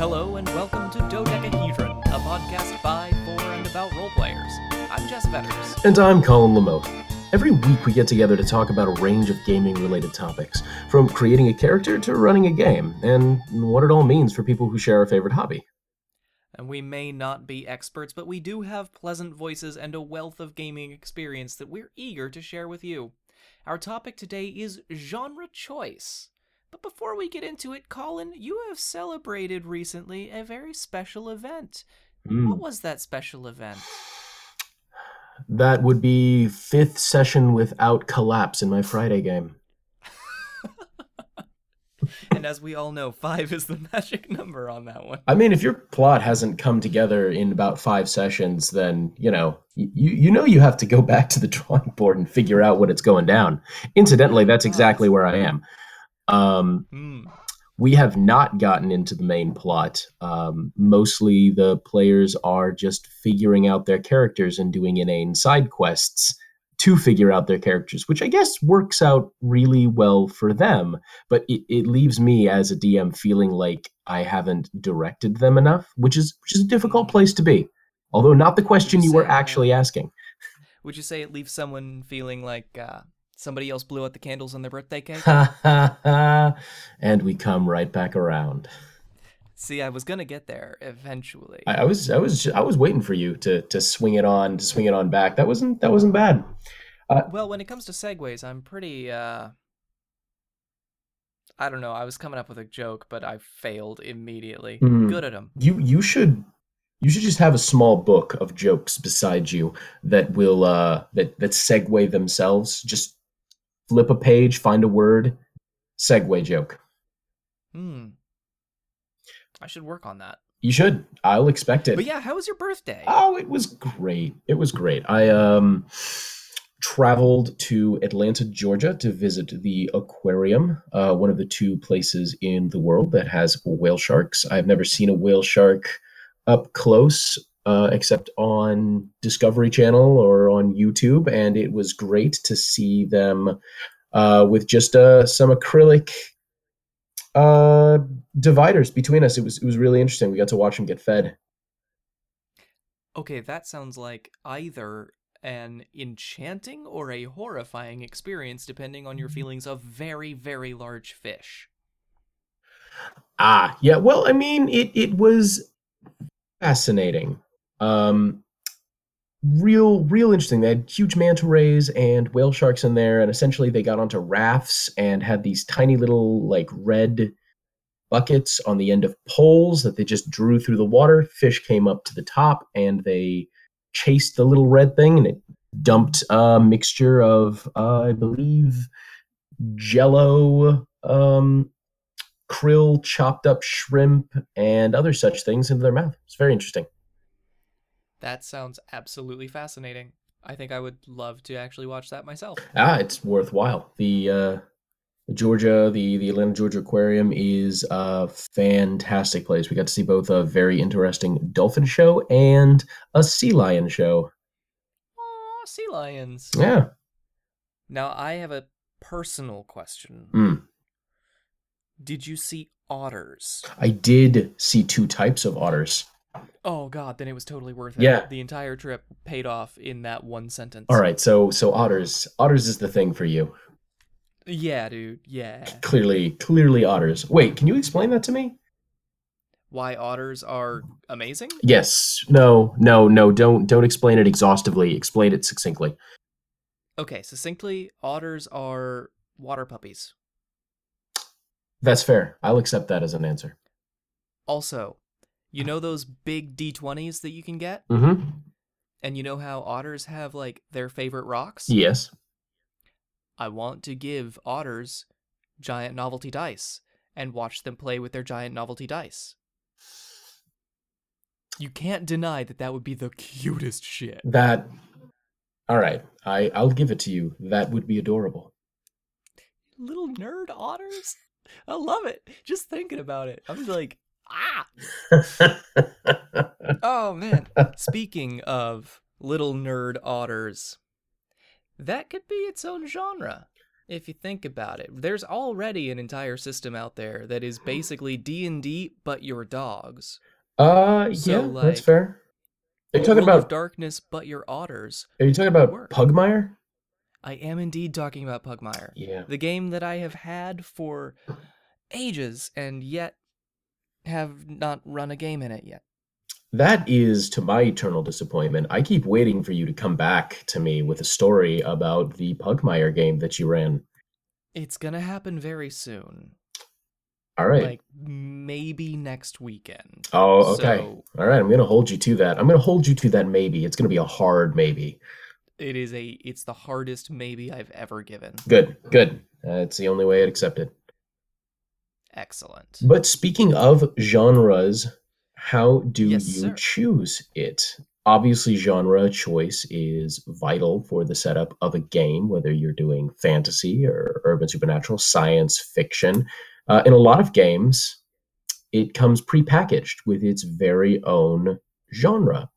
Hello and welcome to Dodecahedron, a podcast by, for, and about roleplayers. I'm Jess Vetters. And I'm Colin Lamote. Every week we get together to talk about a range of gaming related topics, from creating a character to running a game, and what it all means for people who share our favorite hobby. And we may not be experts, but we do have pleasant voices and a wealth of gaming experience that we're eager to share with you. Our topic today is genre choice. But before we get into it, Colin, you have celebrated recently a very special event. Mm. What was that special event? That would be fifth session without collapse in my Friday game. and as we all know, five is the magic number on that one. I mean, if your plot hasn't come together in about five sessions, then you know you you know you have to go back to the drawing board and figure out what it's going down. Incidentally, that's exactly where I am. Um, Hmm. we have not gotten into the main plot. Um, mostly the players are just figuring out their characters and doing inane side quests to figure out their characters, which I guess works out really well for them. But it, it leaves me as a DM feeling like I haven't directed them enough, which is which is a difficult place to be. Although not the question you were Say, uh, actually asking. Would you say it leaves someone feeling like uh, somebody else blew out the candles on their birthday cake? And we come right back around. See, I was gonna get there eventually. I, I was I was I was waiting for you to to swing it on to swing it on back. That wasn't that wasn't bad. Well, when it comes to segues, I'm pretty uh I don't know, I was coming up with a joke, but I failed immediately. Hmm. Good at them. You you should you should just have a small book of jokes beside you that will uh that that segue themselves. Just flip a page, find a word, segue joke. Hmm. I should work on that. You should. I'll expect it. But yeah, how was your birthday? Oh, it was great. It was great. I um traveled to Atlanta, Georgia to visit the aquarium, uh, one of the two places in the world that has whale sharks. I've never seen a whale shark up close uh, except on Discovery Channel or on YouTube, and it was great to see them uh, with just uh, some acrylic uh, dividers between us. It was it was really interesting. We got to watch them get fed. Okay, that sounds like either an enchanting or a horrifying experience depending on your Mm-hmm. feelings of very, very large fish. Ah, yeah. Well, I mean, it it was fascinating. Um, real, real interesting. They had huge manta rays and whale sharks in there, and essentially they got onto rafts and had these tiny little like red buckets on the end of poles that they just drew through the water. Fish came up to the top, and they chased the little red thing, and it dumped a mixture of, uh, I believe, Jello. Um, krill, chopped up shrimp, and other such things into their mouth. It's very interesting. That sounds absolutely fascinating. I think I would love to actually watch that myself. Ah, it's worthwhile. The uh, Georgia, the the Atlanta Georgia Aquarium is a fantastic place. We got to see both a very interesting dolphin show and a sea lion show. Aw, sea lions. Yeah. Now, I have a personal question. Mm. Did you see otters? I did see two types of otters. Oh god, then it was totally worth it. Yeah. The entire trip paid off in that one sentence. All right, so so otters, otters is the thing for you. Yeah, dude. Yeah. Clearly, clearly otters. Wait, can you explain that to me? Why otters are amazing? Yes. No, no, no, don't don't explain it exhaustively. Explain it succinctly. Okay, succinctly, otters are water puppies. That's fair. I'll accept that as an answer. Also, you know those big D20s that you can get? Mm-hmm. And you know how otters have like their favorite rocks? Yes. I want to give otters giant novelty dice and watch them play with their giant novelty dice. You can't deny that that would be the cutest shit. That all right. I, I'll give it to you. That would be adorable. Little nerd otters? I love it. Just thinking about it. I'm like, ah. Oh man. Speaking of little nerd otters, that could be its own genre. if you think about it, there's already an entire system out there that is basically D and D, but your dogs. Uh, So, yeah, like, that's fair. Are you talking World of about? Darkness, but your otters. Are you talking about work. Pugmire? I am indeed talking about Pugmire, Yeah. the game that I have had for ages and yet have not run a game in it yet. That is to my eternal disappointment. I keep waiting for you to come back to me with a story about the Pugmire game that you ran. It's gonna happen very soon, All right. like maybe next weekend. oh, okay. So All right. I'm going to hold you to that. I'm going to hold you to that maybe. It's going to be a hard maybe. it is a it's the hardest maybe I've ever given. Good. Good. Uh, it's the only way I'd accept it. Excellent. But speaking of genres, how do Yes, you sir. choose it? Obviously, genre choice is vital for the setup of a game, whether you're doing fantasy or urban supernatural, science fiction. Uh, in a lot of games, it comes prepackaged with its very own genre.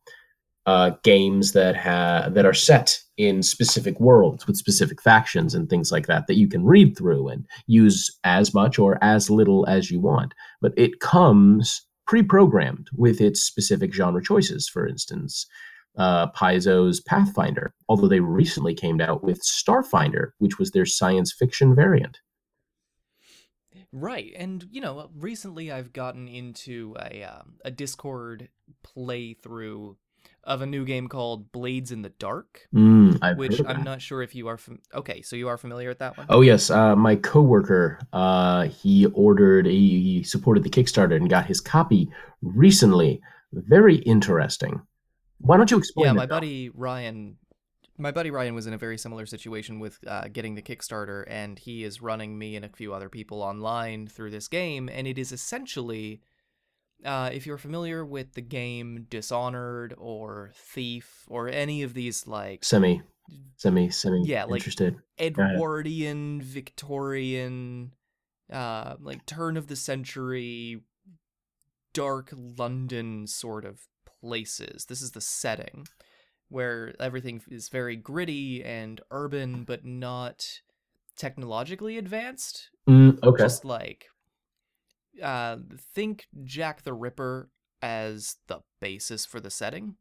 Uh, games that have that are set in specific worlds with specific factions and things like that that you can read through and use as much or as little as you want but it comes pre-programmed with its specific genre choices. For instance, uh, Paizo's Pathfinder, although they recently came out with Starfinder, which was their science fiction variant. Right, and you know, recently I've gotten into a um, a Discord playthrough of a new game called Blades in the Dark, Mm, which I'm not sure if you are fam- okay. So you are familiar with that one? Oh yes, uh, my coworker, uh, he ordered, he, he supported the Kickstarter and got his copy recently. Very interesting. Why don't you explain? yeah, my buddy Ryan. My buddy Ryan was in a very similar situation with uh, getting the Kickstarter, and he is running me and a few other people online through this game, and it is essentially. Uh, if you're familiar with the game Dishonored or Thief or any of these like Semi, semi, semi. Yeah, like- interested. Edwardian, Victorian, uh, like turn of the century, dark London sort of places. This is the setting where everything is very gritty and urban, but not technologically advanced. Mm, okay. Just like, uh, think Jack the Ripper as the basis for the setting.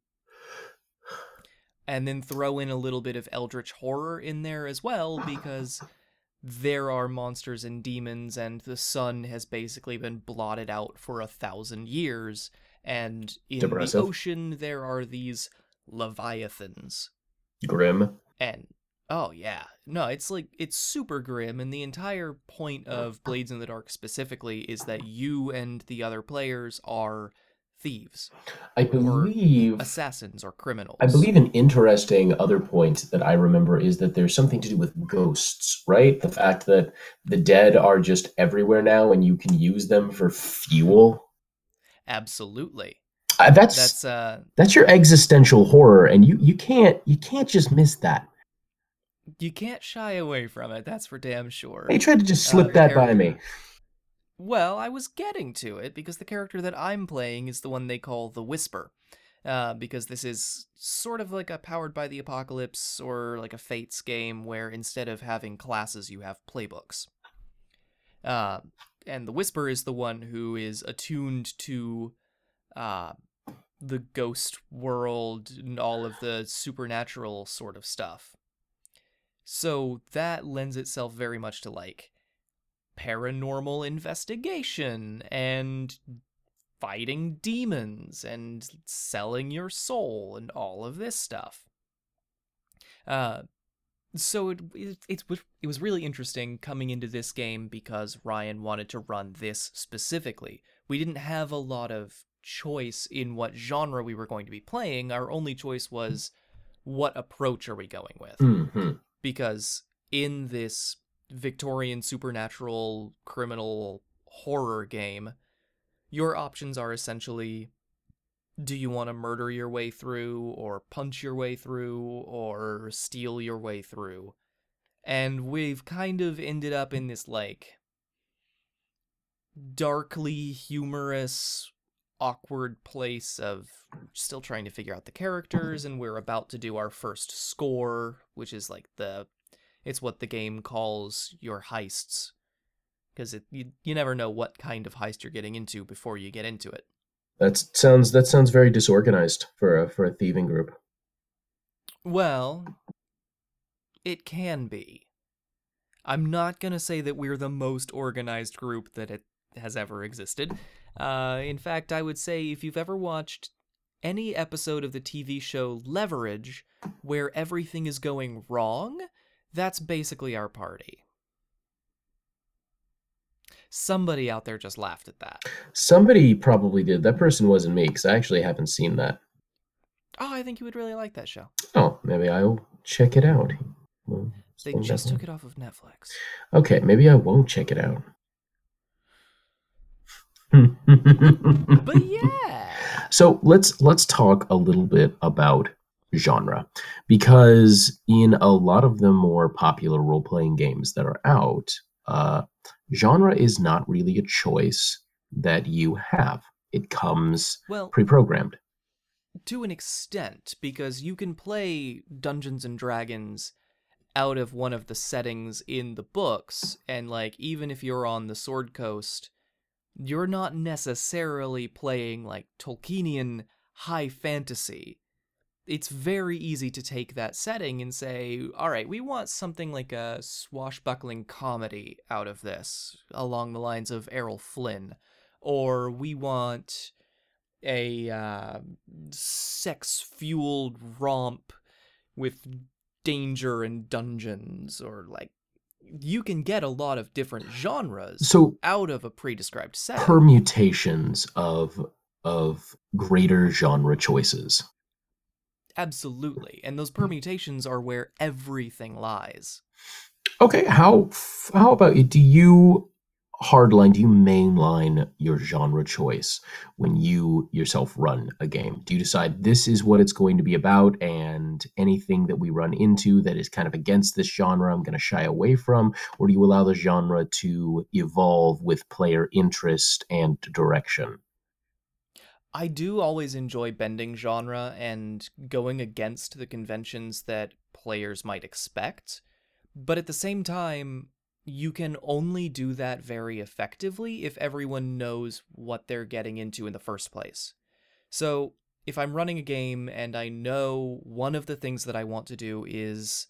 And then throw in a little bit of eldritch horror in there as well, because there are monsters and demons, and the sun has basically been blotted out for a thousand years. And in Depressive. the ocean, there are these leviathans. Grim. And oh yeah, no, it's like it's super grim, and the entire point of Blades in the Dark specifically is that you and the other players are thieves, I believe. assassins, or criminals. I believe an interesting other point that I remember is that there's something to do with ghosts, right? The fact that the dead are just everywhere now and you can use them for fuel. absolutely. Uh, that's That's uh, that's your existential horror, and you you can't you can't just miss that. You can't shy away from it. That's for damn sure. You tried to just Uh, slip the that by me. Well, I was getting to it because the character that I'm playing is the one they call the Whisper. Uh, because this is sort of like a powered by the apocalypse or like a Fates game where instead of having classes, you have playbooks. Uh, and the Whisper is the one who is attuned to uh, the ghost world and all of the supernatural sort of stuff. So that lends itself very much to like paranormal investigation and fighting demons and selling your soul and all of this stuff. Uh, so it, it it was it was really interesting coming into this game because Ryan wanted to run this specifically. We didn't have a lot of choice in what genre we were going to be playing. Our only choice was what approach are we going with? hmm because in this Victorian supernatural criminal horror game, your options are essentially do you want to murder your way through, or punch your way through, or steal your way through? And we've kind of ended up in this like darkly humorous, awkward place of still trying to figure out the characters, and we're about to do our first score, which is like the It's what the game calls your heists. Because you, you never know what kind of heist you're getting into before you get into it. That sounds that sounds very disorganized for a for a thieving group. Well, it can be. I'm not going to say that we're the most organized group that it has ever existed. Uh, in fact, I would say if you've ever watched any episode of the TV show Leverage where everything is going wrong, that's basically our party. Somebody out there just laughed at that. Somebody probably did. That person wasn't me because I actually haven't seen that. Oh, I think you would really like that show. Oh, maybe I'll check it out. Well, they just took it off of Netflix. Okay, maybe I won't check it out. But yeah. So let's let's talk a little bit about genre because in a lot of the more popular role-playing games that are out, uh, genre is not really a choice that you have. It comes well, pre-programmed. To an extent, because you can play Dungeons and Dragons out of one of the settings in the books, and like even if you're on the Sword Coast, you're not necessarily playing like Tolkienian high fantasy. It's very easy to take that setting and say, all right, we want something like a swashbuckling comedy out of this, along the lines of Errol Flynn. Or we want a uh, sex fueled romp with danger and dungeons, or like you can get a lot of different genres so out of a pre-described set permutations of of greater genre choices. Absolutely. And those permutations are where everything lies. Okay how how about you? Do you hardline do you mainline your genre choice when you yourself run a game? Do you decide this is what it's going to be about and anything that we run into that is kind of against this genre I'm going to shy away from? Or do you allow the genre to evolve with player interest and direction? I do always enjoy bending genre and going against the conventions that players might expect. But at the same time, you can only do that very effectively if everyone knows what they're getting into in the first place. So, if I'm running a game and I know one of the things that I want to do is,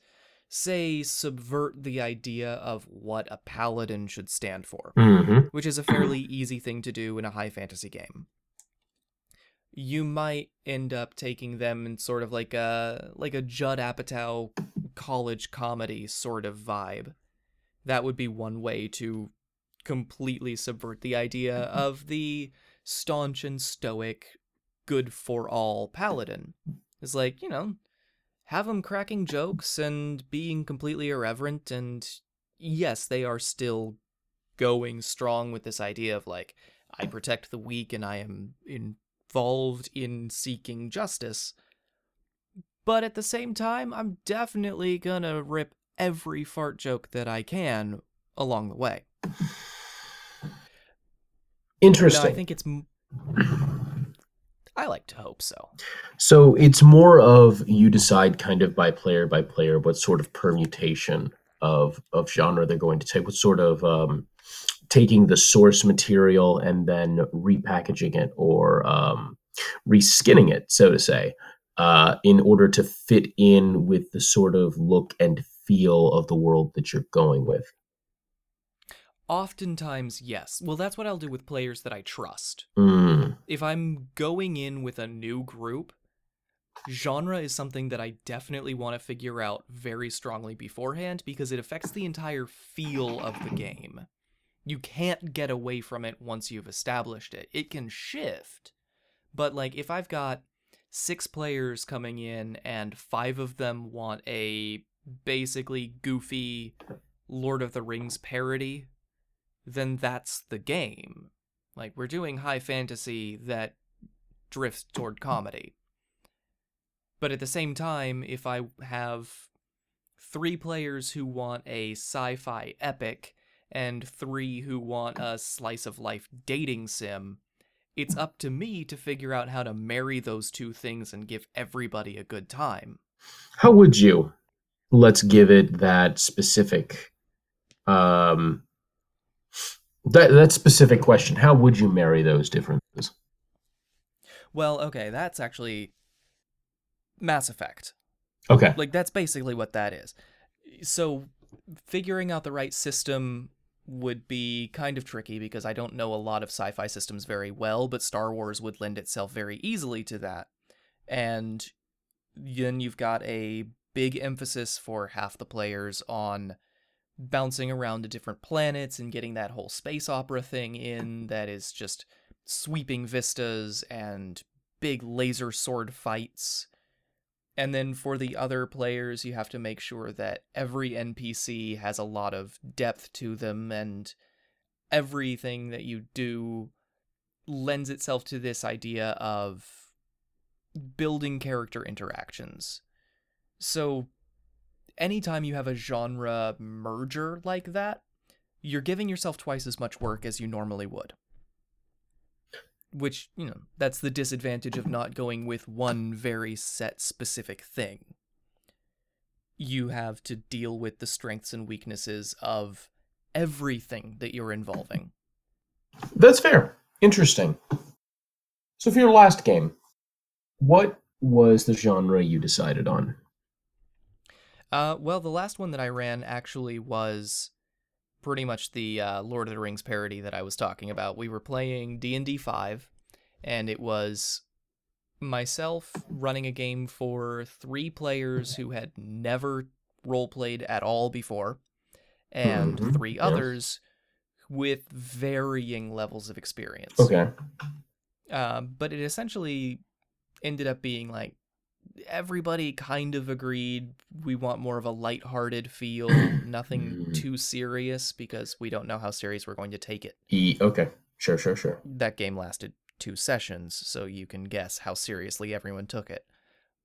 say, subvert the idea of what a paladin should stand for, mm-hmm. which is a fairly easy thing to do in a high fantasy game. You might end up taking them in sort of like a like a Judd Apatow college comedy sort of vibe that would be one way to completely subvert the idea mm-hmm. of the staunch and stoic, good for all paladin. Is like, you know, have them cracking jokes and being completely irreverent, and yes, they are still going strong with this idea of like, I protect the weak and I am involved in seeking justice. But at the same time, I'm definitely gonna rip every fart joke that I can along the way. Interesting. I think it's. I like to hope so. So it's more of you decide kind of by player by player what sort of permutation of of genre they're going to take, what sort of um, taking the source material and then repackaging it or um, reskinning it, so to say, uh, in order to fit in with the sort of look and feel of the world that you're going with? Oftentimes, yes. Well, that's what I'll do with players that I trust. Mm. If I'm going in with a new group, genre is something that I definitely want to figure out very strongly beforehand because it affects the entire feel of the game. You can't get away from it once you've established it. It can shift. But like if I've got 6 players coming in and 5 of them want a basically goofy Lord of the Rings parody, then that's the game. Like, we're doing high fantasy that drifts toward comedy. But at the same time, if I have three players who want a sci fi epic and three who want a slice of life dating sim, it's up to me to figure out how to marry those two things and give everybody a good time. How would you? Let's give it that specific um that that specific question. How would you marry those differences? Well, okay, that's actually Mass Effect. Okay. Like that's basically what that is. So figuring out the right system would be kind of tricky because I don't know a lot of sci-fi systems very well, but Star Wars would lend itself very easily to that. And then you've got a big emphasis for half the players on bouncing around to different planets and getting that whole space opera thing in mm-hmm. that is just sweeping vistas and big laser sword fights. And then for the other players, you have to make sure that every NPC has a lot of depth to them and everything that you do lends itself to this idea of building character interactions. So anytime you have a genre merger like that, you're giving yourself twice as much work as you normally would. Which, you know, that's the disadvantage of not going with one very set specific thing. You have to deal with the strengths and weaknesses of everything that you're involving. That's fair. Interesting. So for your last game, what was the genre you decided on? Uh, well, the last one that I ran actually was pretty much the uh, Lord of the Rings parody that I was talking about. We were playing D and D five, and it was myself running a game for three players who had never role played at all before, and Mhm, three others with varying levels of experience. Okay. Um, but it essentially ended up being like everybody kind of agreed we want more of a lighthearted feel, nothing Mm. too serious because we don't know how serious we're going to take it. E okay. Sure, sure, sure. That game lasted two sessions, so you can guess how seriously everyone took it.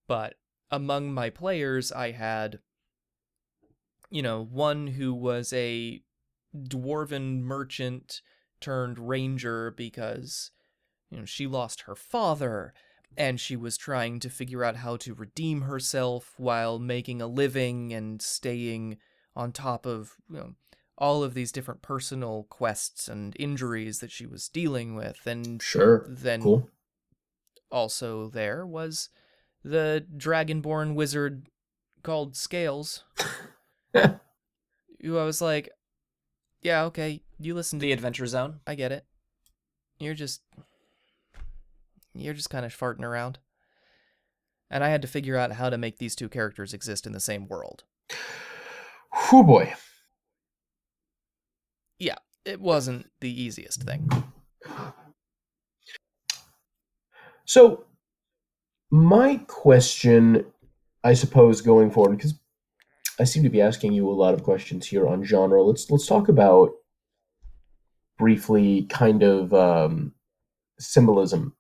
But among my players, I had, you know, one who was a dwarven merchant turned ranger because, you know, she lost her father and she was trying to figure out how to redeem herself while making a living and staying on top of, you know, all of these different personal quests and injuries that she was dealing with and Sure. then Cool. also there was the dragonborn wizard called Scales. who I was like, yeah, okay, you listen to The Adventure Zone. I get it. You're just you're just kind of farting around. And I had to figure out how to make these two characters exist in the same world. Whew boy. Yeah, it wasn't the easiest thing. So, my question, I suppose, going forward, because I seem to be asking you a lot of questions here on genre. Let's let's talk about briefly, kind of um, symbolism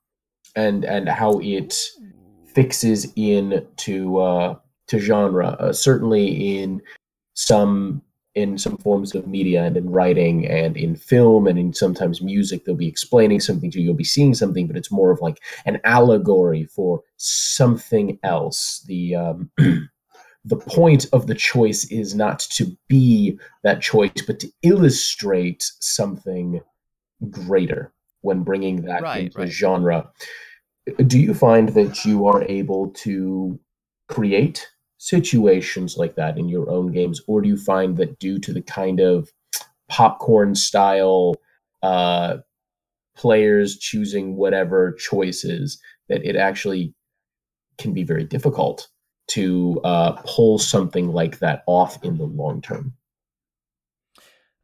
and and how it fixes in to uh, to genre. Uh, certainly in some in some forms of media and in writing and in film and in sometimes music, they'll be explaining something to you. You'll be seeing something, but it's more of like an allegory for something else. The um, the point of the choice is not to be that choice, but to illustrate something greater when bringing that Right, into right. genre. Do you find that you are able to create situations like that in your own games, or do you find that due to the kind of popcorn style uh, players choosing whatever choices that it actually can be very difficult to uh, pull something like that off in the long term.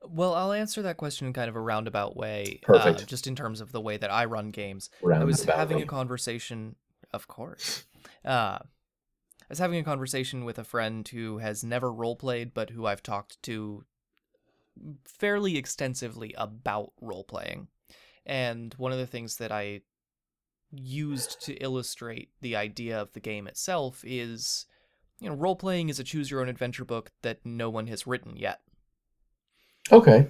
Well, I'll answer that question in kind of a roundabout way. Perfect. Uh, just in terms of the way that I run games. I was having a conversation, of course. Uh, I was having a conversation with a friend who has never role played, but who I've talked to fairly extensively about role playing. And one of the things that I used to illustrate the idea of the game itself is you know, role playing is a choose your own adventure book that no one has written yet. Okay.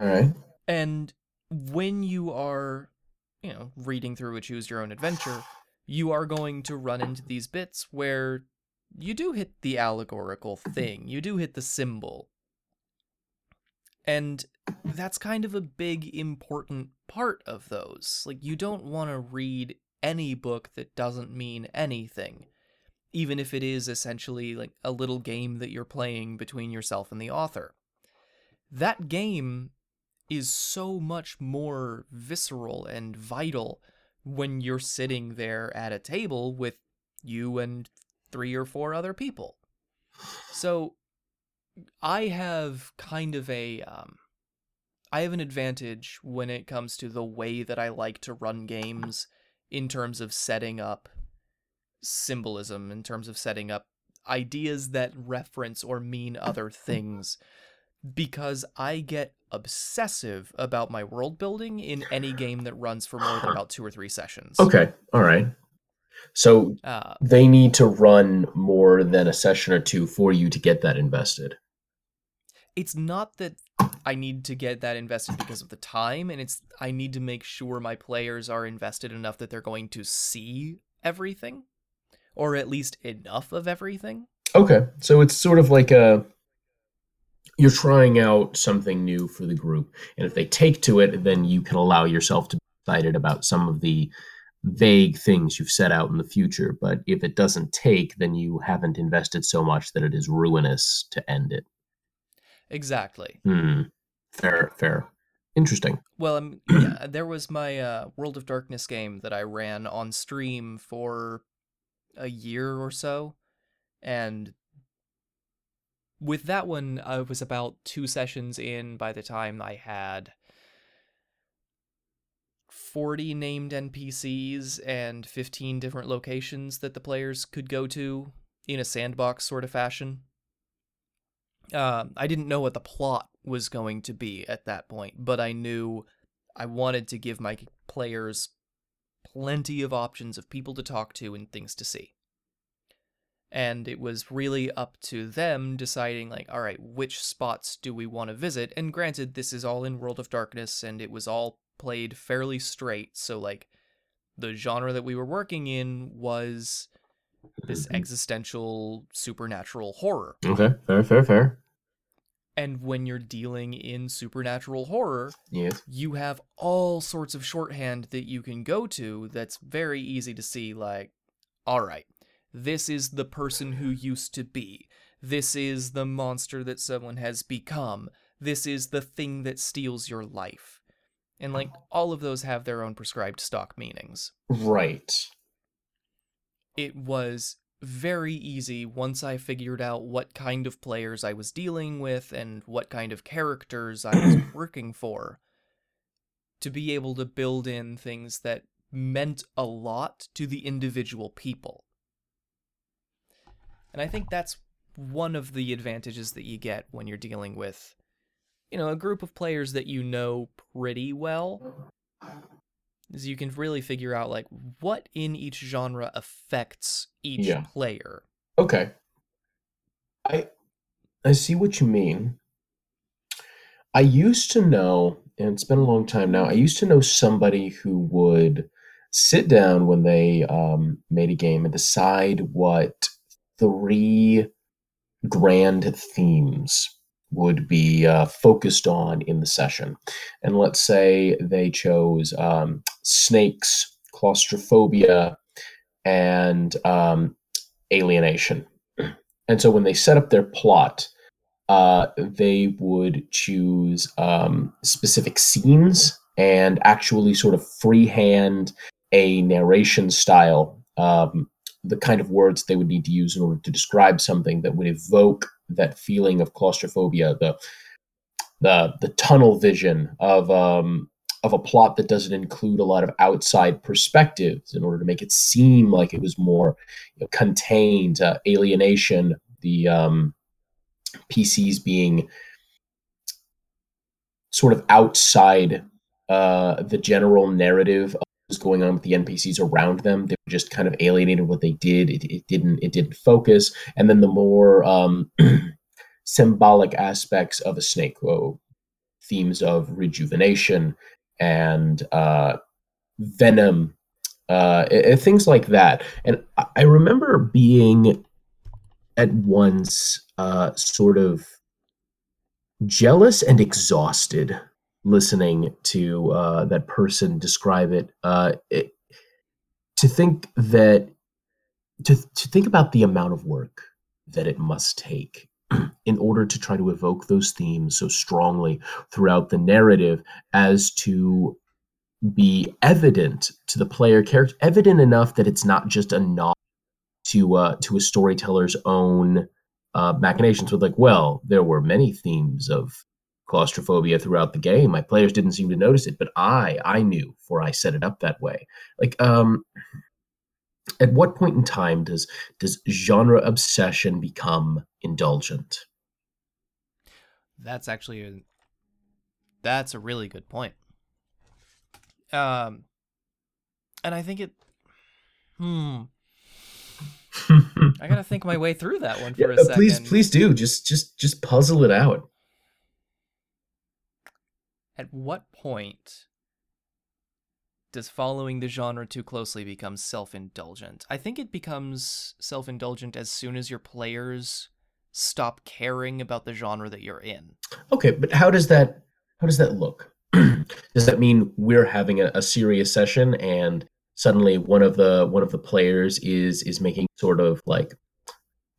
All right. And when you are, you know, reading through a choose your own adventure, you are going to run into these bits where you do hit the allegorical thing. You do hit the symbol. And that's kind of a big important part of those. Like you don't want to read any book that doesn't mean anything, even if it is essentially like a little game that you're playing between yourself and the author. That game is so much more visceral and vital when you're sitting there at a table with you and three or four other people. So I have kind of a um, I have an advantage when it comes to the way that I like to run games in terms of setting up symbolism, in terms of setting up ideas that reference or mean other things, because I get obsessive about my world building in any game that runs for more than about two or three sessions. Okay, all right. So uh, they need to run more than a session or two for you to get that invested. It's not that I need to get that invested because of the time, and it's I need to make sure my players are invested enough that they're going to see everything, or at least enough of everything. Okay, so it's sort of like a you're trying out something new for the group, and if they take to it, then you can allow yourself to be excited about some of the vague things you've set out in the future. But if it doesn't take, then you haven't invested so much that it is ruinous to end it. Exactly. Hmm. Fair, fair. Interesting. Well, um, yeah, there was my uh, World of Darkness game that I ran on stream for a year or so, and with that one, I was about two sessions in by the time I had 40 named NPCs and 15 different locations that the players could go to in a sandbox sort of fashion. Uh, I didn't know what the plot was going to be at that point, but I knew I wanted to give my players plenty of options of people to talk to and things to see. And it was really up to them deciding, like, all right, which spots do we want to visit? And granted, this is all in World of Darkness, and it was all played fairly straight. So like the genre that we were working in was this existential supernatural horror. Okay, fair, fair, fair. And when you're dealing in supernatural horror, yes. you have all sorts of shorthand that you can go to that's very easy to see like all right, this is the person who used to be. This is the monster that someone has become. This is the thing that steals your life. And like oh. all of those have their own prescribed stock meanings. Right. It was very easy once I figured out what kind of players I was dealing with and what kind of characters I was working for to be able to build in things that meant a lot to the individual people. And I think that's one of the advantages that you get when you're dealing with you know, a group of players that you know pretty well, is you can really figure out like what in each genre affects each yeah. player. Okay. I I see what you mean. I used to know, and it's been a long time now. I used to know somebody who would sit down when they um, made a game and decide what three grand themes would be uh, focused on in the session. And let's say they chose um, snakes, claustrophobia, and um, alienation. And so when they set up their plot, uh, they would choose um, specific scenes and actually sort of freehand a narration style um, the kind of words they would need to use in order to describe something that would evoke that feeling of claustrophobia, the the the tunnel vision of um, of a plot that doesn't include a lot of outside perspectives in order to make it seem like it was more you know, contained. Uh, alienation, the um, PCs being sort of outside uh, the general narrative was going on with the NPCs around them. They were just kind of alienated what they did. It, it didn't it didn't focus. And then the more um, symbolic aspects of a snake, oh, themes of rejuvenation and uh, venom, uh, things like that. And I remember being at once uh, sort of jealous and exhausted listening to uh, that person describe it. Uh, it. To think that to to think about the amount of work that it must take in order to try to evoke those themes so strongly throughout the narrative as to be evident to the player character evident enough that it's not just a nod to uh, to a storyteller's own uh, machinations with like well there were many themes of claustrophobia throughout the game my players didn't seem to notice it but i i knew for i set it up that way like um at what point in time does does genre obsession become indulgent that's actually a that's a really good point um and i think it hmm I gotta think my way through that one for yeah, a second. Please, please do. Just, just, just puzzle it out. At what point does following the genre too closely become self-indulgent? I think it becomes self-indulgent as soon as your players stop caring about the genre that you're in. Okay, but how does that how does that look? does that mean we're having a, a serious session and suddenly one of the one of the players is is making sort of like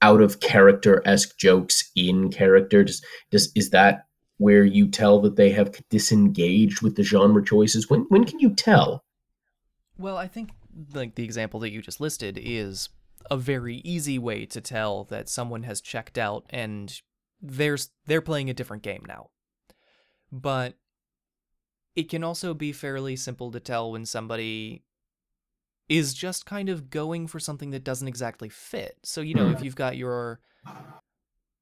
out of character esque jokes in character? Does, does is that where you tell that they have disengaged with the genre choices? When when can you tell? Well, I think like the example that you just listed is a very easy way to tell that someone has checked out and there's they're playing a different game now. But it can also be fairly simple to tell when somebody is just kind of going for something that doesn't exactly fit. So, you know, if mm. you've got your,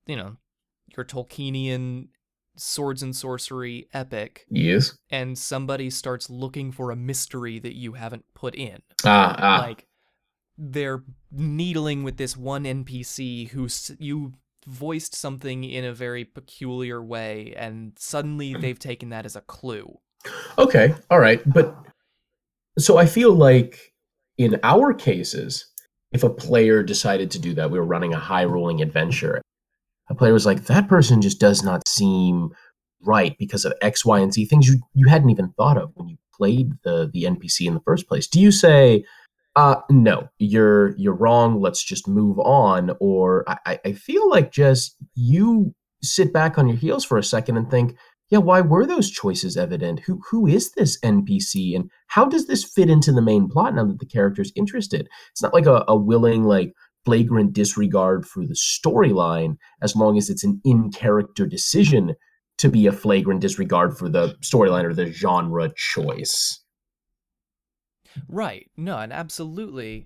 you know, your Tolkienian swords and sorcery epic. Yes. And somebody starts looking for a mystery that you haven't put in. Ah, ah. Like, they're needling with this one NPC who you voiced something in a very peculiar way, and suddenly they've taken that as a clue. Okay, all right. But so I feel like in our cases, if a player decided to do that, we were running a high rolling adventure. A player was like, that person just does not seem right because of X, Y, and Z things you, you hadn't even thought of when you played the the NPC in the first place. Do you say, uh, no, you're you're wrong, let's just move on? Or I, I feel like just you sit back on your heels for a second and think, yeah, why were those choices evident? Who who is this NPC and how does this fit into the main plot now that the character's interested? It's not like a, a willing, like flagrant disregard for the storyline, as long as it's an in-character decision to be a flagrant disregard for the storyline or the genre choice. Right. No, and absolutely.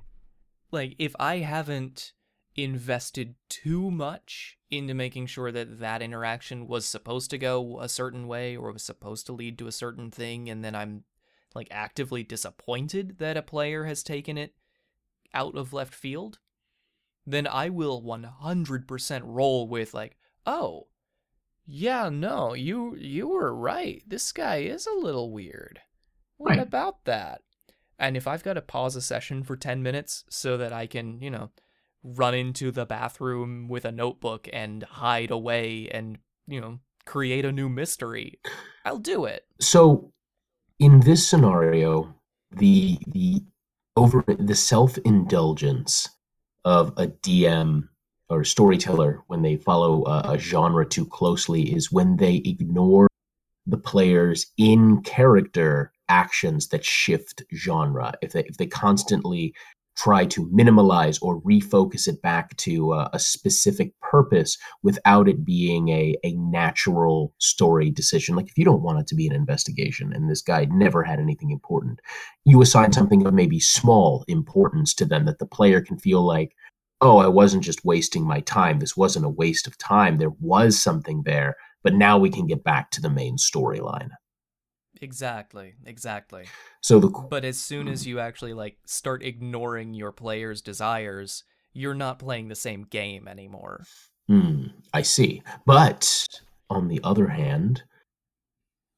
Like if I haven't invested too much into making sure that that interaction was supposed to go a certain way or was supposed to lead to a certain thing and then I'm like actively disappointed that a player has taken it out of left field then I will 100% roll with like oh yeah no you you were right this guy is a little weird what right. about that and if I've got to pause a session for 10 minutes so that I can you know run into the bathroom with a notebook and hide away and, you know, create a new mystery. I'll do it. So in this scenario, the the over the self-indulgence of a DM or storyteller when they follow a, a genre too closely is when they ignore the player's in character actions that shift genre. If they if they constantly try to minimalize or refocus it back to a, a, specific purpose without it being a, a natural story decision. Like if you don't want it to be an investigation and this guy never had anything important, you assign something of maybe small importance to them that the player can feel like, oh, I wasn't just wasting my time. This wasn't a waste of time. There was something there, but now we can get back to the main storyline. Exactly, exactly. So the But as soon as you actually like start ignoring your player's desires, you're not playing the same game anymore. Hmm, I see. But on the other hand,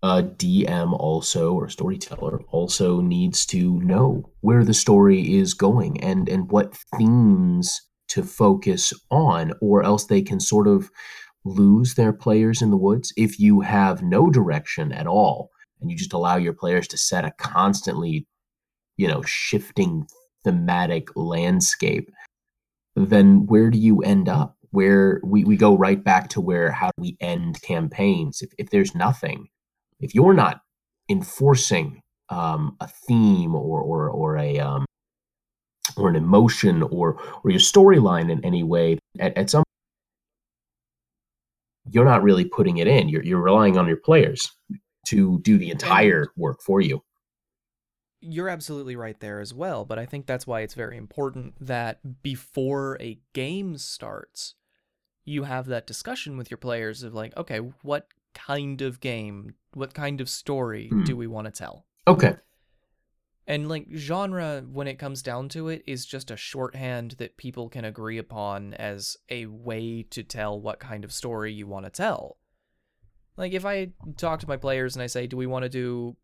a DM also or storyteller also needs to know where the story is going and and what themes to focus on, or else they can sort of lose their players in the woods. If you have no direction at all and you just allow your players to set a constantly, you know, shifting thematic landscape, then where do you end up? Where we, we go right back to where how do we end campaigns if, if there's nothing? If you're not enforcing um, a theme or or or a um, or an emotion or or your storyline in any way at, at some you're not really putting it in you're, you're relying on your players to do the entire and work for you you're absolutely right there as well but i think that's why it's very important that before a game starts you have that discussion with your players of like okay what kind of game what kind of story hmm. do we want to tell okay and like genre, when it comes down to it, is just a shorthand that people can agree upon as a way to tell what kind of story you want to tell. Like if I talk to my players and I say, do we want to do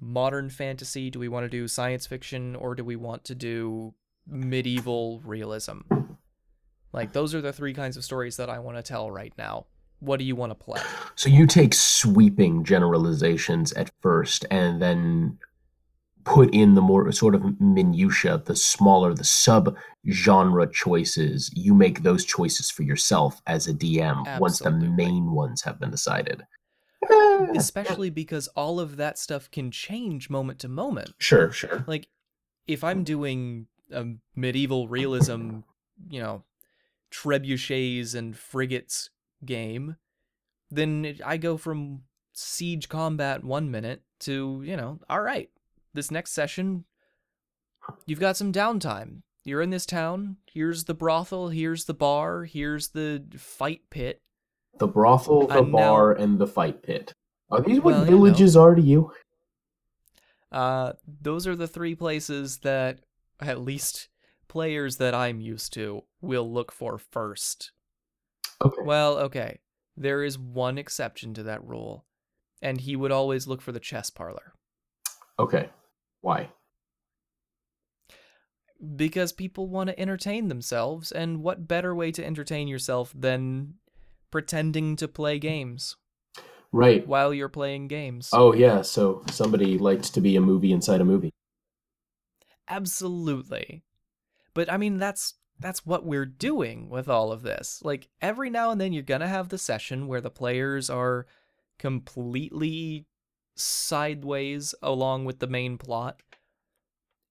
modern fantasy? Do we want to do science fiction? Or do we want to do medieval realism? Like those are the three kinds of stories that I want to tell right now. What do you want to play? So you take sweeping generalizations at first and then put in the more sort of minutia, the smaller, the sub genre choices. You make those choices for yourself as a DM Absolutely. once the main ones have been decided. Especially because all of that stuff can change moment to moment. Sure, sure. Like if I'm doing a medieval realism, you know, trebuchets and frigates game, then I go from siege combat one minute to, you know, all right, this next session, you've got some downtime. You're in this town. Here's the brothel. Here's the bar. Here's the fight pit. The brothel, the bar, and the fight pit. Are these what well, villages you know, are to you? Uh, those are the three places that at least players that I'm used to will look for first. Okay. Well, okay. There is one exception to that rule, and he would always look for the chess parlor. Okay. Why? Because people want to entertain themselves, and what better way to entertain yourself than pretending to play games? Right. While you're playing games. Oh, yeah. So somebody likes to be a movie inside a movie. Absolutely. But I mean, that's that's what we're doing with all of this. Like every now and then you're going to have the session where the players are completely sideways along with the main plot.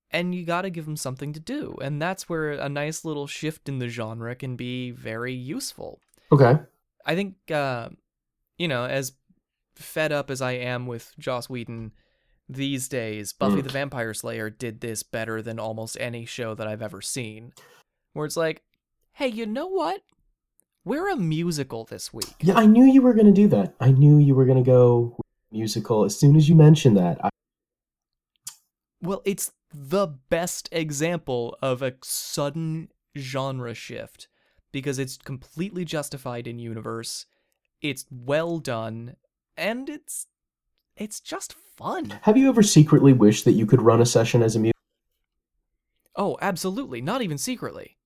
And you got to give them something to do. And that's where a nice little shift in the genre can be very useful. Okay. I think, uh, you know, as fed up as I am with Joss Whedon these days, Buffy mm. the Vampire Slayer did this better than almost any show that I've ever seen. Where it's like, hey, you know what? We're a musical this week. Yeah, I knew you were going to do that. I knew you were going to go musical. As soon as you mentioned that, I... well, it's the best example of a sudden genre shift because it's completely justified in universe. It's well done, and it's it's just fun. Have you ever secretly wished that you could run a session as a musical? Oh, absolutely. Not even secretly.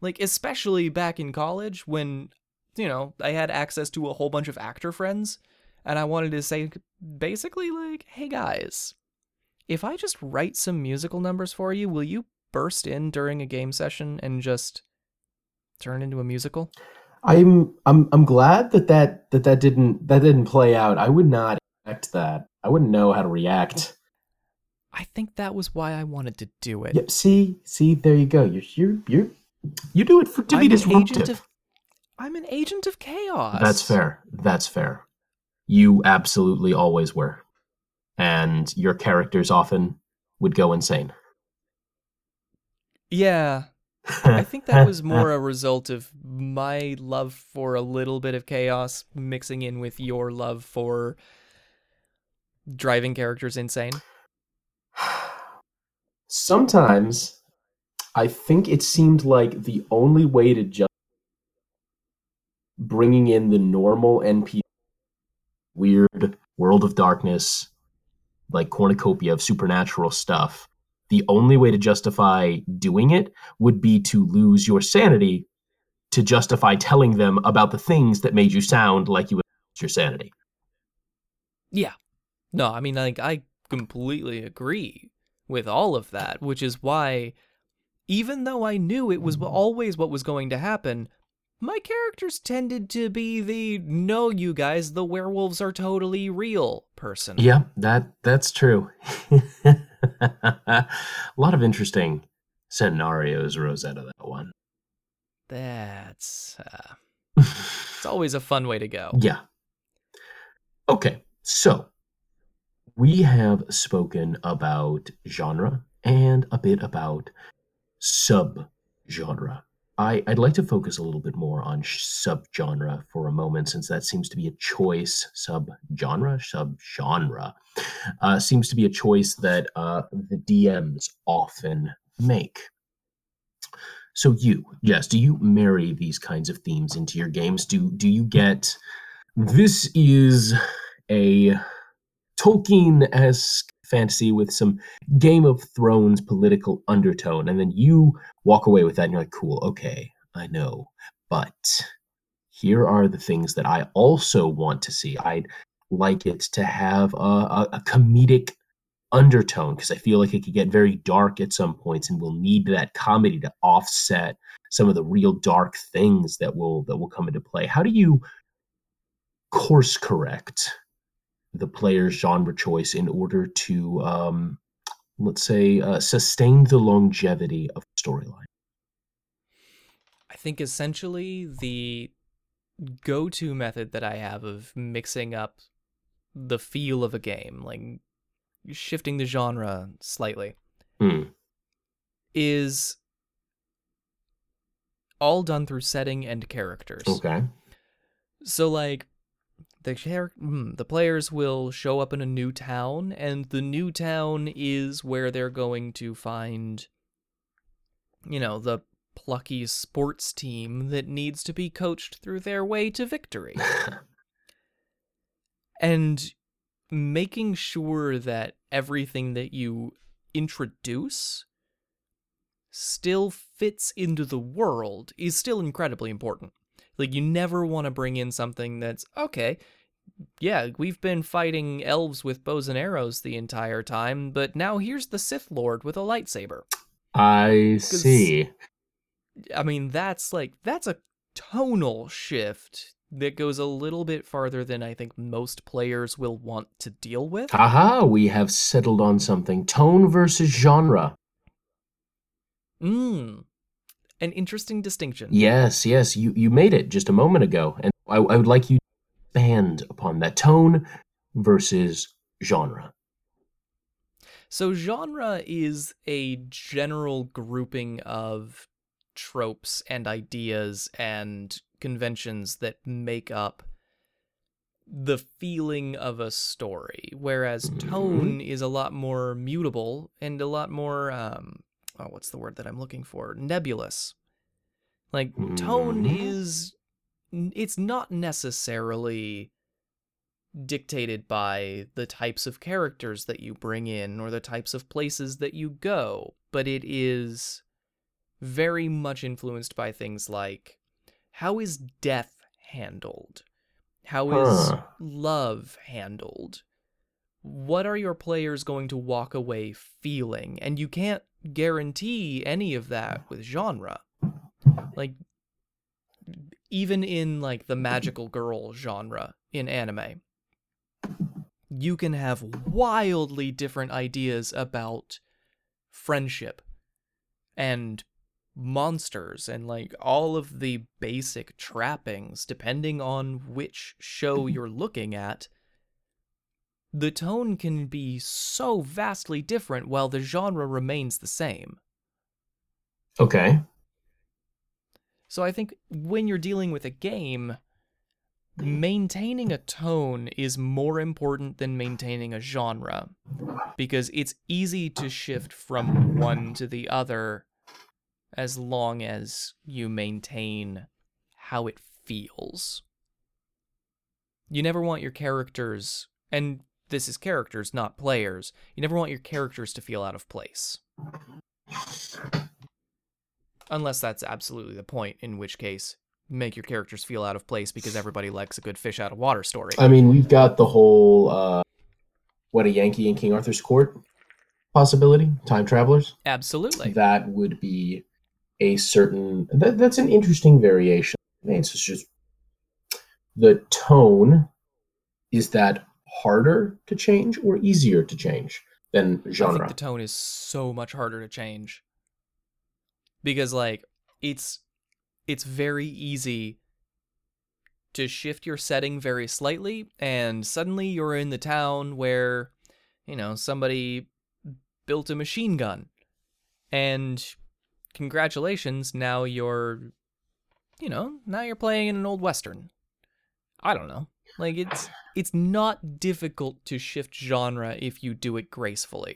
Like, especially back in college when, you know, I had access to a whole bunch of actor friends and I wanted to say basically like, hey guys, if I just write some musical numbers for you, will you burst in during a game session and just turn into a musical? I'm I'm I'm glad that that that that didn't that didn't play out. I would not expect that. I wouldn't know how to react. I think that was why I wanted to do it. Yep. See, see, there you go. You're you're you're you do it for to I'm be disruptive. Of, I'm an agent of chaos. That's fair. That's fair you absolutely always were. And your characters often would go insane. Yeah. I think that was more a result of my love for a little bit of chaos mixing in with your love for driving characters insane. Sometimes I think it seemed like the only way to just bringing in the normal NPC weird world of darkness, like cornucopia of supernatural stuff, the only way to justify doing it would be to lose your sanity to justify telling them about the things that made you sound like you lost your sanity. Yeah. No, I mean, like, I completely agree with all of that, which is why, even though I knew it was mm-hmm. always what was going to happen, my characters tended to be the no, you guys, the werewolves are totally real person. Yeah, that that's true. a lot of interesting scenarios rose out of that one. That's uh, it's always a fun way to go. Yeah. Okay, so we have spoken about genre and a bit about subgenre. I, I'd like to focus a little bit more on subgenre for a moment, since that seems to be a choice. Subgenre, subgenre, uh, seems to be a choice that uh, the DMs often make. So you, yes, do you marry these kinds of themes into your games? Do do you get this is a Tolkien-esque fantasy with some Game of Thrones political undertone, and then you walk away with that and you're like, cool, okay, I know. But here are the things that I also want to see. I'd like it to have a, a, a comedic undertone because I feel like it could get very dark at some points, and we'll need that comedy to offset some of the real dark things that will that will come into play. How do you course correct the player's genre choice in order to, um, let's say, uh, sustain the longevity of the storyline? I think essentially the go to method that I have of mixing up the feel of a game, like shifting the genre slightly, Hmm. is all done through setting and characters. Okay. So like the char- hmm, the players will show up in a new town and the new town is where they're going to find you know the plucky sports team that needs to be coached through their way to victory. and making sure that everything that you introduce still fits into the world is still incredibly important. Like, you never want to bring in something that's, okay, yeah, we've been fighting elves with bows and arrows the entire time, but now here's the Sith Lord with a lightsaber. I see. I mean, that's like, that's a tonal shift that goes a little bit farther than I think most players will want to deal with. Aha, we have settled on something. Tone versus genre. Mm. An interesting distinction. Yes, yes, you, you made it just a moment ago. And I, I would like you to expand upon that. Tone versus genre. So, genre is a general grouping of tropes and ideas and conventions that make up the feeling of a story, whereas tone is a lot more mutable and a lot more, um, oh, what's the word that I'm looking for? Nebulous. Like, tone Mhm. is, it's not necessarily dictated by the types of characters that you bring in or the types of places that you go, but it is very much influenced by things like how is death handled? How is Huh. love handled? What are your players going to walk away feeling? And you can't guarantee any of that with genre. Like even in like the magical girl genre in anime, you can have wildly different ideas about friendship and monsters and like all of the basic trappings depending on which show you're looking at the tone can be so vastly different while the genre remains the same Okay. so i think when you're dealing with a game maintaining a tone is more important than maintaining a genre because it's easy to shift from one to the other as long as you maintain how it feels. You never want your characters, and this is characters, not players. You never want your characters to feel out of place. Unless that's absolutely the point, in which case, make your characters feel out of place because everybody likes a good fish out of water story. I mean, we've got the whole uh, what a Yankee in King Arthur's court possibility, time travelers. Absolutely. That would be a certain. That, that's an interesting variation. It's just the tone. Is that harder to change or easier to change than I genre? think the tone is so much harder to change. Because like it's it's very easy to shift your setting very slightly and suddenly you're in the town where you know somebody built a machine gun and congratulations now you're you know now you're playing in an old western i don't know like it's it's not difficult to shift genre if you do it gracefully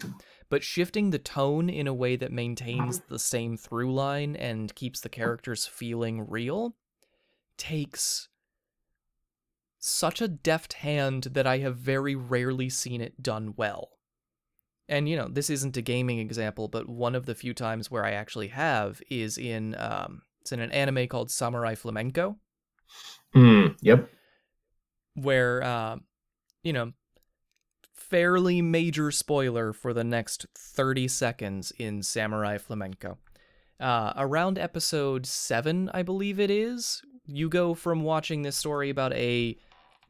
but shifting the tone in a way that maintains the same through line and keeps the characters feeling real takes such a deft hand that I have very rarely seen it done well. And you know, this isn't a gaming example, but one of the few times where I actually have is in um, it's in an anime called Samurai Flamenco, Mm, yep. Where uh, you know, fairly major spoiler for the next 30 seconds in Samurai Flamenco. Uh, around episode 7, I believe it is, you go from watching this story about a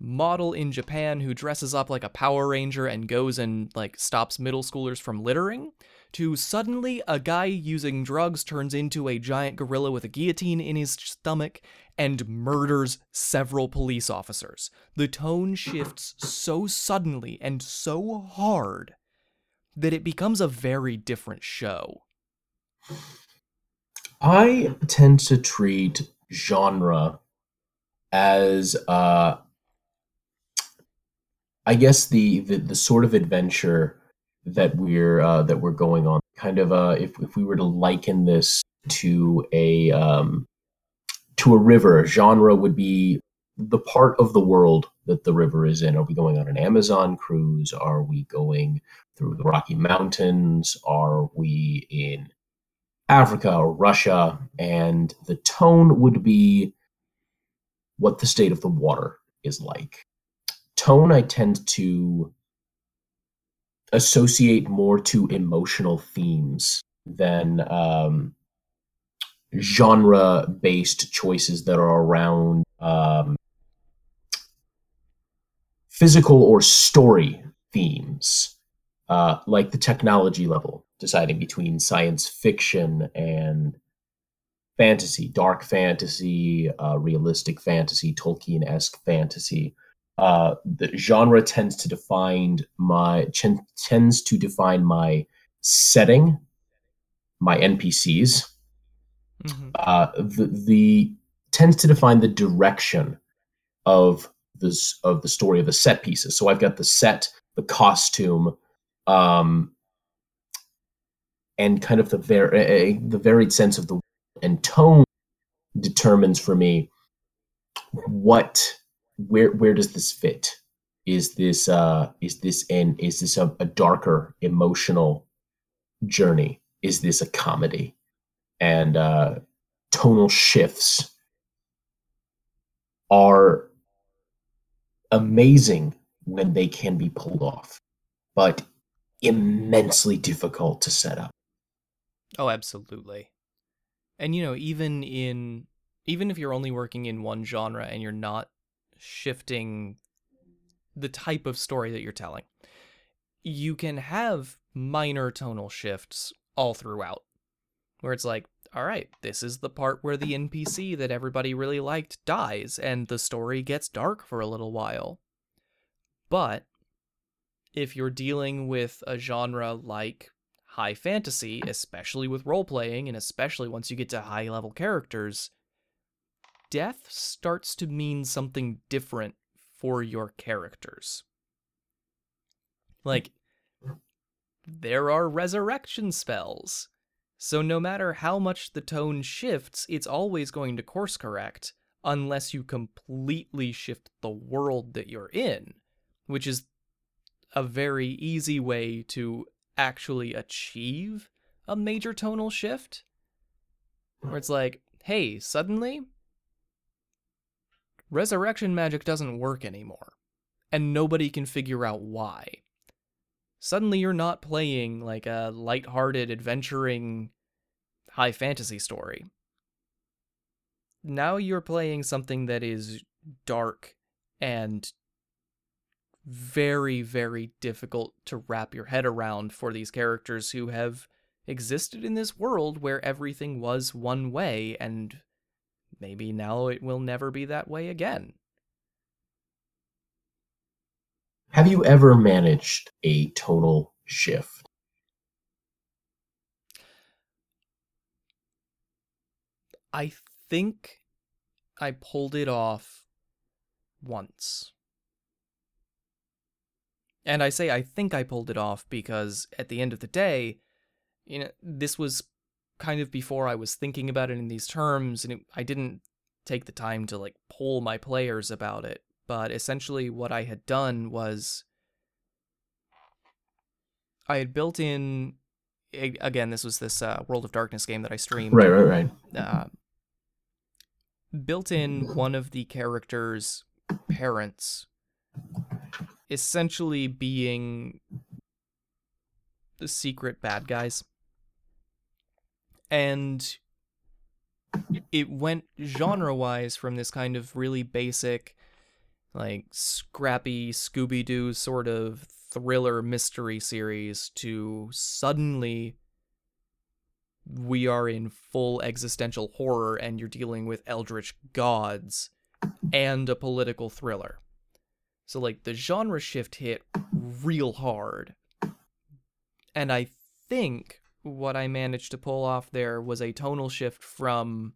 model in Japan who dresses up like a Power Ranger and goes and like stops middle schoolers from littering to suddenly a guy using drugs turns into a giant gorilla with a guillotine in his stomach and murders several police officers. The tone shifts so suddenly and so hard that it becomes a very different show. I tend to treat genre as uh I guess the, the the sort of adventure that we're uh that we're going on. Kind of uh if if we were to liken this to a um to a river, genre would be the part of the world that the river is in. Are we going on an Amazon cruise? Are we going through the Rocky Mountains? Are we in Africa or Russia? And the tone would be what the state of the water is like. Tone, I tend to associate more to emotional themes than um, genre based choices that are around um, physical or story themes, uh, like the technology level, deciding between science fiction and fantasy, dark fantasy, uh, realistic fantasy, Tolkien esque fantasy. Uh, the genre tends to define my chen- tends to define my setting, my NPCs, Mhm. uh, the, the tends to define the direction of this of the story of the set pieces. So I've got the set, the costume, um, and kind of the var- uh, the varied sense of the and tone determines for me what where where does this fit? Is this uh is this an is this a, a darker emotional journey? Is this a comedy? And uh tonal shifts are amazing when they can be pulled off, but immensely difficult to set up. Oh, absolutely. And you know, even in even if you're only working in one genre and you're not shifting the type of story that you're telling, you can have minor tonal shifts all throughout. Where it's like, all right, this is the part where the NPC that everybody really liked dies and the story gets dark for a little while. But if you're dealing with a genre like high fantasy, especially with role playing, and especially once you get to high level characters, death starts to mean something different for your characters. Like, there are resurrection spells. So no matter how much the tone shifts, it's always going to course correct unless you completely shift the world that you're in, which is a very easy way to actually achieve a major tonal shift. Where it's like, hey, suddenly resurrection magic doesn't work anymore. And nobody can figure out why. Suddenly you're not playing like a light-hearted, adventuring high fantasy story. Now you're playing something that is dark and very, very difficult to wrap your head around for these characters who have existed in this world where everything was one way, and maybe now it will never be that way again. Have you ever managed a tonal shift? I think I pulled it off once. And I say I think I pulled it off because at the end of the day, you know, this was kind of before I was thinking about it in these terms, and it, I didn't take the time to like poll my players about it. But essentially, what I had done was I had built in. Again, this was this uh, World of Darkness game that I streamed. Right, right, right. Uh, built in one of the characters' parents essentially being the secret bad guys. And it went genre wise from this kind of really basic, like scrappy Scooby Doo sort of thriller mystery series to suddenly we are in full existential horror and you're dealing with eldritch gods and a political thriller. So like the genre shift hit real hard. And I think what I managed to pull off there was a tonal shift from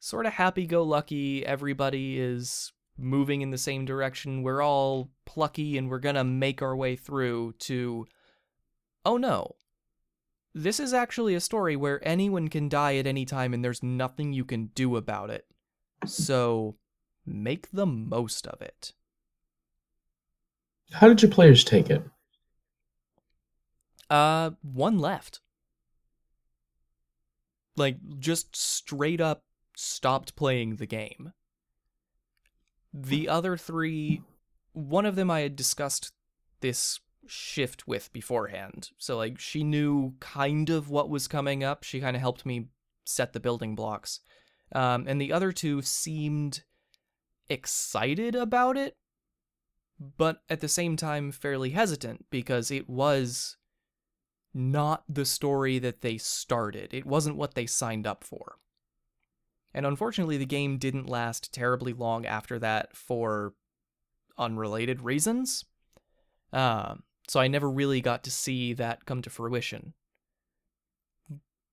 sort of happy go lucky, everybody is moving in the same direction, we're all plucky and we're going to make our way through to oh no. This is actually a story where anyone can die at any time and there's nothing you can do about it. So make the most of it. How did your players take it? Uh, one left. Like, just straight up stopped playing the game. The other three, one of them I had discussed this shift with beforehand. So, like, she knew kind of what was coming up. She kind of helped me set the building blocks. Um, and the other two seemed excited about it, but at the same time fairly hesitant because it was not the story that they started. It wasn't what they signed up for. And unfortunately, the game didn't last terribly long after that for unrelated reasons. Uh, so I never really got to see that come to fruition.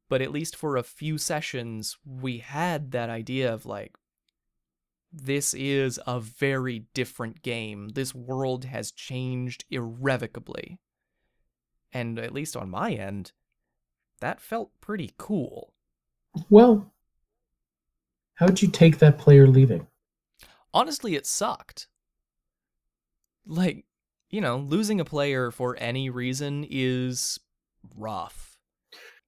But at least for a few sessions, we had that idea of like, this is a very different game. This world has changed irrevocably. And at least on my end, that felt pretty cool. Well, how'd you take that player leaving? Honestly, it sucked. Like, you know, losing a player for any reason is rough.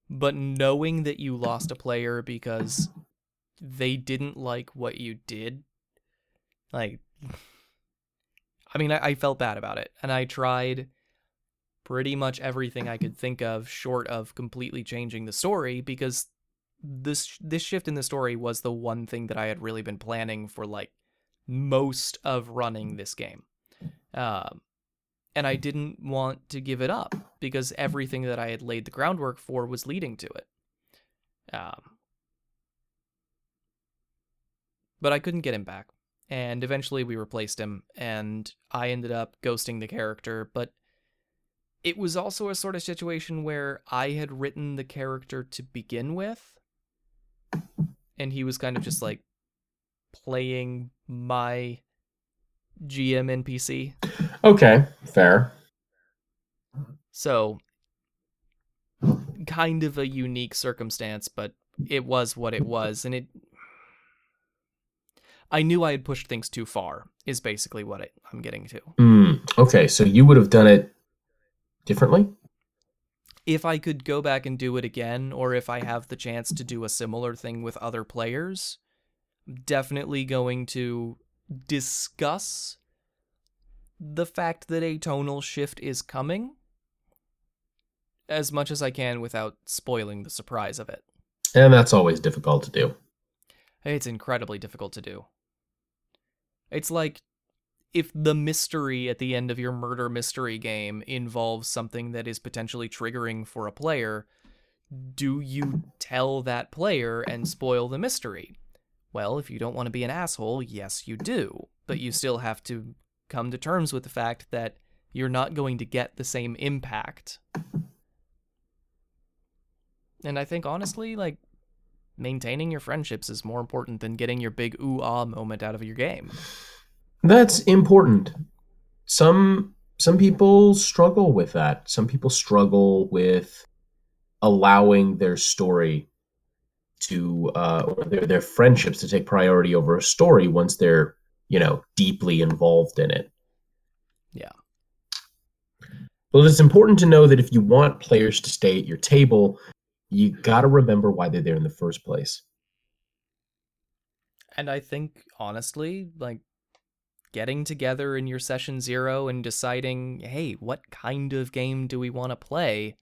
But knowing that you lost a player because they didn't like what you did like, I mean, I, I felt bad about it, and I tried pretty much everything I could think of, short of completely changing the story, because this this shift in the story was the one thing that I had really been planning for like most of running this game. Um, and I didn't want to give it up because everything that I had laid the groundwork for was leading to it. Um, but I couldn't get him back and eventually we replaced him and I ended up ghosting the character, but it was also a sort of situation where I had written the character to begin with and he was kind of just like playing my GM NPC. Okay, fair. So kind of a unique circumstance, but it was what it was and it I knew I had pushed things too far. Is basically what I, am getting to. Mm, okay, so you would have done it differently? If I could go back and do it again, or if I have the chance to do a similar thing with other players, definitely going to discuss the fact that a tonal shift is coming as much as I can without spoiling the surprise of it. And that's always difficult to do. It's incredibly difficult to do. It's like if the mystery at the end of your murder mystery game involves something that is potentially triggering for a player, do you tell that player and spoil the mystery? Well, if you don't want to be an asshole, yes, you do. But you still have to come to terms with the fact that you're not going to get the same impact. And I think honestly, like maintaining your friendships is more important than getting your big ooh ah moment out of your game. That's important. Some some people struggle with that. Some people struggle with allowing their story to uh, or their, their friendships to take priority over a story once they're you know deeply involved in it. Yeah. Well, it's important to know that if you want players to stay at your table, you got to remember why they're there in the first place. And I think honestly, like getting together in your session zero and deciding, hey, what kind of game do we want to play?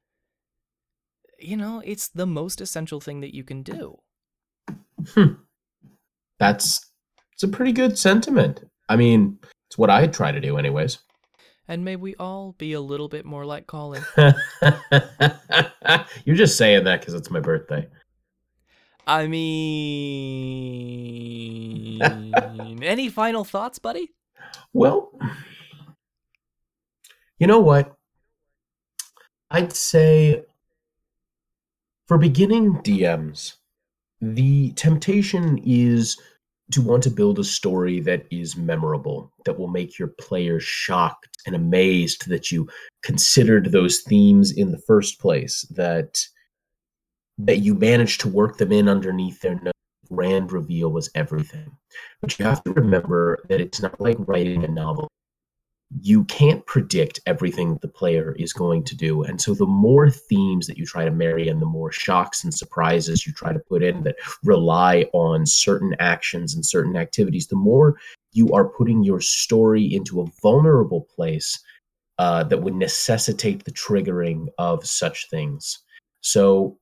You know, it's the most essential thing that you can do. Hmm. That's it's a pretty good sentiment. I mean, it's what I try to do, anyways. And may we all be a little bit more like Colin. You're just saying that because it's my birthday. I mean, any final thoughts, buddy? Well, you know what? I'd say for beginning DMs, the temptation is to want to build a story that is memorable, that will make your players shocked and amazed that you considered those themes in the first place, that that you managed to work them in underneath their. Grand reveal was everything. But you have to remember that it's not like writing a novel. You can't predict everything the player is going to do. And so the more themes that you try to marry and the more shocks and surprises you try to put in that rely on certain actions and certain activities, the more you are putting your story into a vulnerable place uh, that would necessitate the triggering of such things. So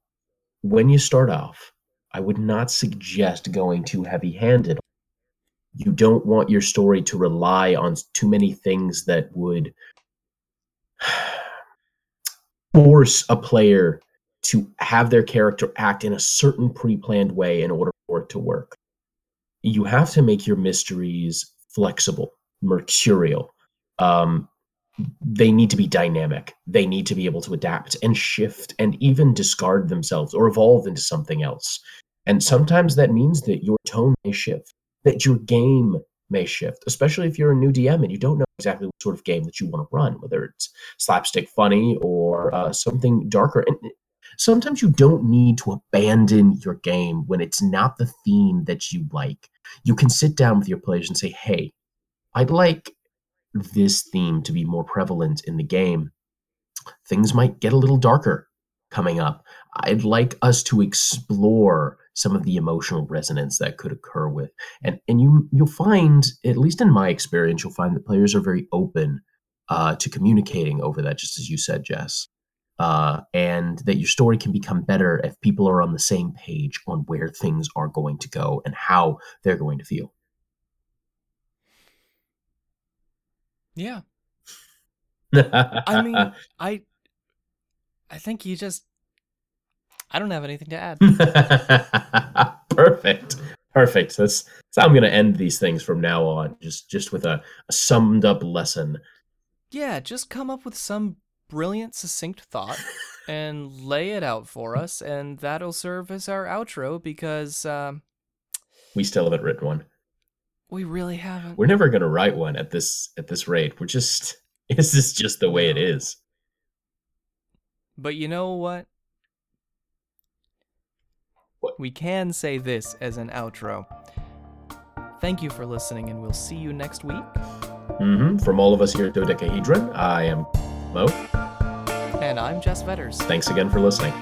when you start off, I would not suggest going too heavy handed. You don't want your story to rely on too many things that would force a player to have their character act in a certain pre planned way in order for it to work. You have to make your mysteries flexible, mercurial. Um, they need to be dynamic. They need to be able to adapt and shift and even discard themselves or evolve into something else. And sometimes that means that your tone may shift, that your game may shift, especially if you're a new DM and you don't know exactly what sort of game that you want to run, whether it's slapstick funny or uh, something darker. And sometimes you don't need to abandon your game when it's not the theme that you like. You can sit down with your players and say, hey, I'd like this theme to be more prevalent in the game. Things might get a little darker coming up. I'd like us to explore some of the emotional resonance that could occur with and and you you'll find at least in my experience you'll find that players are very open uh, to communicating over that just as you said jess uh, and that your story can become better if people are on the same page on where things are going to go and how they're going to feel yeah i mean i i think you just I don't have anything to add. Perfect. Perfect. That's, that's how I'm going to end these things from now on. Just just with a, a summed up lesson. Yeah, just come up with some brilliant, succinct thought and lay it out for us, and that'll serve as our outro because um, we still haven't written one. We really haven't. We're never going to write one at this at this rate. We're just this is just the way it is. But you know what? we can say this as an outro. Thank you for listening, and we'll see you next week. Mm-hmm. From all of us here at Dodecahedron, I am Mo. And I'm Jess Vetters. Thanks again for listening.